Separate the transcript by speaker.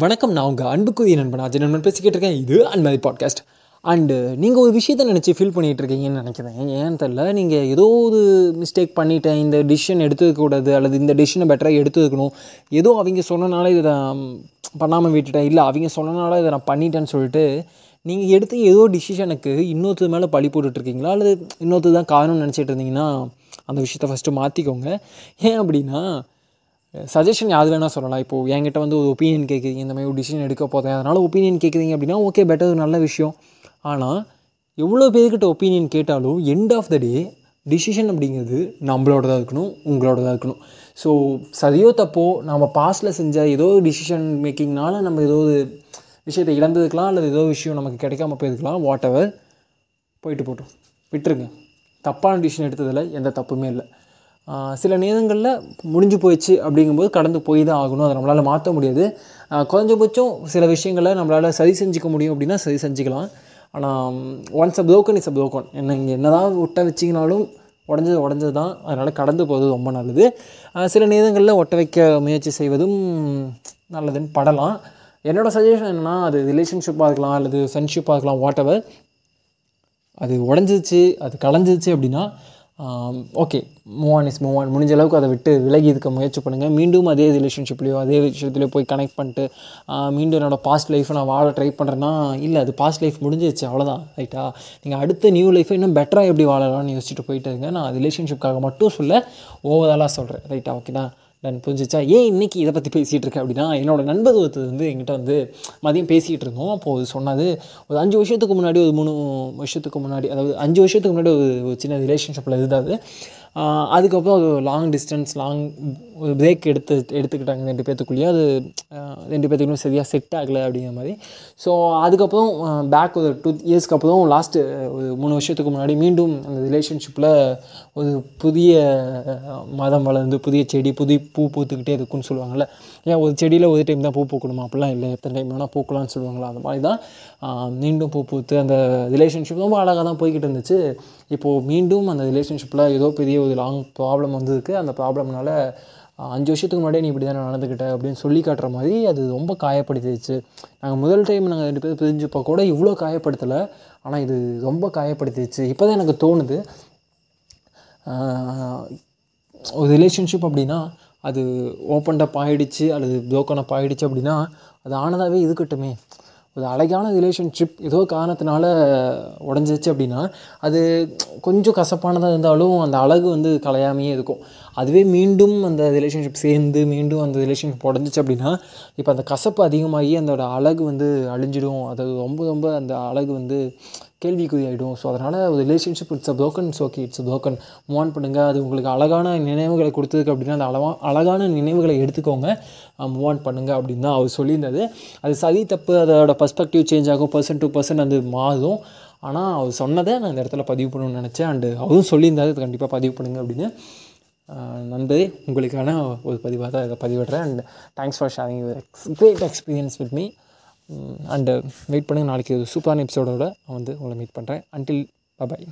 Speaker 1: வணக்கம் நான் உங்கள் அன்புக்குரிய நண்பன் அஜய் நண்பன் பேசிக்கிட்டு இருக்கேன். இது அன்மதி பாட்காஸ்ட் அண்டு நீங்கள் ஒரு விஷயத்தை நினச்சி ஃபீல் பண்ணிகிட்டு இருக்கீங்கன்னு நினைக்கிறேன். ஏன்னு தெரில நீங்கள் ஏதோ ஒரு மிஸ்டேக் பண்ணிட்டேன். இந்த டிசிஷன் எடுத்துக்கூடாது அல்லது இந்த டிசிஷனை பெட்டராக எடுத்துக்கணும். ஏதோ அவங்க சொன்னனால இதை நான் பண்ணாமல் விட்டுட்டேன். இல்லை அவங்க சொன்னனால இதை நான் பண்ணிட்டேன்னு சொல்லிட்டு நீங்கள் எடுத்த ஏதோ டிசிஷனுக்கு இன்னொருத்தர் மேலே பழி போட்டுட்ருக்கீங்களா அல்லது இன்னொருத்தர் தான் காரணம்னு நினச்சிட்டு இருந்தீங்கன்னா அந்த விஷயத்த ஃபஸ்ட்டு மாற்றிக்கோங்க ஏன் அப்படின்னா சஜஷன் யார் வேணால் சொல்லலாம். இப்போது என்கிட்ட வந்து ஒரு ஒப்பீனியன் கேட்குறீங்க இந்த மாதிரி ஒரு டிசிஷன் எடுக்க போதேன் அதனால் ஒப்பீனியன் கேட்குறீங்க அப்படின்னா ஓகே பெட்டர் நல்ல விஷயம். ஆனால் எவ்வளோ பேர்கிட்ட ஒப்பீனியன் கேட்டாலும் end of the day decision அப்படிங்கிறது நம்மளோட தான் இருக்கணும் உங்களோட தான் இருக்கணும். ஸோ சரியோ தப்போ நம்ம பாஸ்ட்டில் செஞ்ச ஏதோ டிசிஷன் மேக்கிங்னால நம்ம ஏதோ ஒரு விஷயத்தை இழந்ததுக்கலாம் அல்லது ஏதோ விஷயம் நமக்கு கிடைக்காம போயிருக்கலாம் வாட் எவர் போயிட்டு போட்டோம். விட்டுருங்க. தப்பான டிசிஷன் எடுத்ததில் எந்த தப்புமே இல்லை. சில நேரங்களில் முடிஞ்சு போயிடுச்சு அப்படிங்கும்போது கடந்து போய் தான் ஆகணும். அதை நம்மளால் மாற்ற முடியாது. குறைஞ்சபட்சம் சில விஷயங்களை நம்மளால் சரி செஞ்சுக்க முடியும் அப்படின்னா சரி செஞ்சுக்கலாம். ஆனால் once a broken is a broken என்ன இங்கே என்னதான் ஒட்ட வச்சிங்கனாலும் உடஞ்சது உடஞ்சது தான் அதனால் கடந்து போகிறது ரொம்ப நல்லது. சில நேரங்களில் ஒட்ட வைக்க முயற்சி செய்வதும் நல்லதுன்னு படலாம். என்னோடய சஜஷன் என்னென்னா அது ரிலேஷன்ஷிப்பாக இருக்கலாம் அல்லது ஃப்ரெண்ட்ஷிப்பாக இருக்கலாம் வாட் எவர் அது உடஞ்சிச்சு அது கலைஞ்சிச்சு அப்படின்னா okay move on is move on முடிஞ்ச அளவுக்கு அதை விட்டு விலகி இருக்க முயற்சி பண்ணுங்கள் மீண்டும் அதே ரிலேஷன்ஷிப்லேயோ அதே விஷயத்துலையோ போய் கனெக்ட் பண்ணிட்டு மீண்டும் என்னோடய பாஸ்ட் லைஃப்பை நான் வாழ ட்ரை பண்ணுறேன்னா இல்லை அது பாஸ்ட் லைஃப் முடிஞ்சிருச்சு அவ்வளோதான் ரைட்டா நீங்கள் அடுத்த நியூ லைஃப்பை இன்னும் பெட்டராக எப்படி வாழலாம்னு யோசிச்சுட்டு போயிட்டு இருங்க. நான் ரிலேஷன்ஷிப்காக மட்டும் சொல்ல ஓவராலாக சொல்கிறேன் ரைட்டா ஓகேண்ணா நான் புரிஞ்சிச்சா? ஏன் இன்றைக்கி இதை பற்றி பேசிகிட்டு இருக்கேன் அப்படின்னா என்னோடய நண்பர் ஒருத்தர் வந்து என்கிட்ட வந்து மதியம் பேசிகிட்டு இருந்தோம். அப்போது அது சொன்னது ஒரு அஞ்சு வருஷத்துக்கு முன்னாடி ஒரு மூணு வருஷத்துக்கு முன்னாடி அதாவது அஞ்சு வருஷத்துக்கு முன்னாடி ஒரு சின்ன ரிலேஷன்ஷிப்பில் இருந்தாது அதுக்கப்புறம் ஒரு லாங் டிஸ்டன்ஸ் லாங் ஒரு பிரேக் எடுத்து எடுத்துக்கிட்டாங்க ரெண்டு பேர்த்துக்குள்ளேயே அது ரெண்டு பேர்த்துக்கும் சரியாக செட் ஆகலை அப்படிங்கிற மாதிரி. ஸோ அதுக்கப்புறம் பேக் ஒரு டூ இயர்ஸ்க்கு அப்புறம் லாஸ்ட்டு ஒரு மூணு வருஷத்துக்கு முன்னாடி மீண்டும் அந்த ரிலேஷன்ஷிப்பில் ஒரு புதிய மதம் வளர்ந்து புதிய செடி புதிய பூ பூத்துக்கிட்டே இருக்குன்னு சொல்லுவாங்கள்ல ஏன் ஒரு செடியில் ஒரு டைம் தான் பூ பூக்கணுமா? அப்படிலாம் இல்லை. எத்தனை டைம் வேணால் பூக்கலாம்னு சொல்லுவாங்களா? அந்த மாதிரி தான் மீண்டும் பூ பூத்து அந்த ரிலேஷன்ஷிப் ரொம்ப அழகாக தான் போய்கிட்டு இருந்துச்சு. இப்போது மீண்டும் அந்த ரிலேஷன்ஷிப்பில் ஏதோ பெரிய ஒரு லாங் ப்ராப்ளம் வந்ததுக்கு அந்த ப்ராப்ளம்னால அஞ்சு வருஷத்துக்கு முன்னாடியே நீ இப்படி தானே நடந்துக்கிட்ட அப்படின்னு சொல்லி காட்டுற மாதிரி அது ரொம்ப காயப்படுத்திடுச்சு. நாங்கள் முதல் டைம் நாங்கள் ரெண்டு பேரும் பிரிஞ்சப்போ கூட இவ்வளோ காயப்படுத்தலை. ஆனால் இது ரொம்ப காயப்படுத்திடுச்சு. இப்போ தான் எனக்கு தோணுது. ஒரு ரிலேஷன்ஷிப் அப்படின்னா அது ஓப்பன்டப் ஆகிடுச்சு அல்லது ப்ரோக்கன் அப் ஆகிடுச்சு அப்படின்னா அது ஆனதாகவே இருக்கட்டுமே. ஒரு அழகான ரிலேஷன்ஷிப் ஏதோ காரணத்தினால உடஞ்சிச்சு அப்படின்னா அது கொஞ்சம் கசப்பானதாக இருந்தாலும் அந்த அழகு வந்து கலையாமையே இருக்கும். அதுவே மீண்டும் அந்த ரிலேஷன்ஷிப் சேர்ந்து மீண்டும் அந்த ரிலேஷன்ஷிப் உடஞ்சிச்சு அப்படின்னா இப்போ அந்த கசப்பு அதிகமாகி அதோட அழகு வந்து அழிஞ்சிடும். அது ரொம்ப ரொம்ப அந்த அழகு வந்து கேள்விக்குறியாகிடும் ஸோ அதனால் ஒரு relationship it's a broken it's okay it's broken move on பண்ணுங்கள் அது உங்களுக்கு அழகான நினைவுகளை கொடுத்துருக்கு அப்படின்னா அந்த அளவா அழகான நினைவுகளை எடுத்துக்கோங்க. மூவ் ஆன் பண்ணுங்கள் அப்படின்னு தான் அவர் சொல்லியிருந்தது அது சரி தப்பு அதோட பர்ஸ்பெக்டிவ் சேஞ்ச் ஆகும். பர்சன் டு பர்சன் அது மாறும். ஆனால் அவர் சொன்னதை நான் இந்த இடத்துல பதிவு பண்ணணும்னு நினச்சேன். அண்டு அவரும் சொல்லியிருந்தாரு அது கண்டிப்பாக பதிவு பண்ணுங்க அப்படின்னு. நண்பரே உங்களுக்கான ஒரு பதிவாக தான் இதை பதிவிடுறேன். And thanks for sharing ex great experience with me and wait பண்ணுங்கள் நாளைக்கு ஒரு சூப்பரான எபிசோடோடு நான் வந்து உங்களை மீட் பண்ணுறேன் அன்டில் பபாய்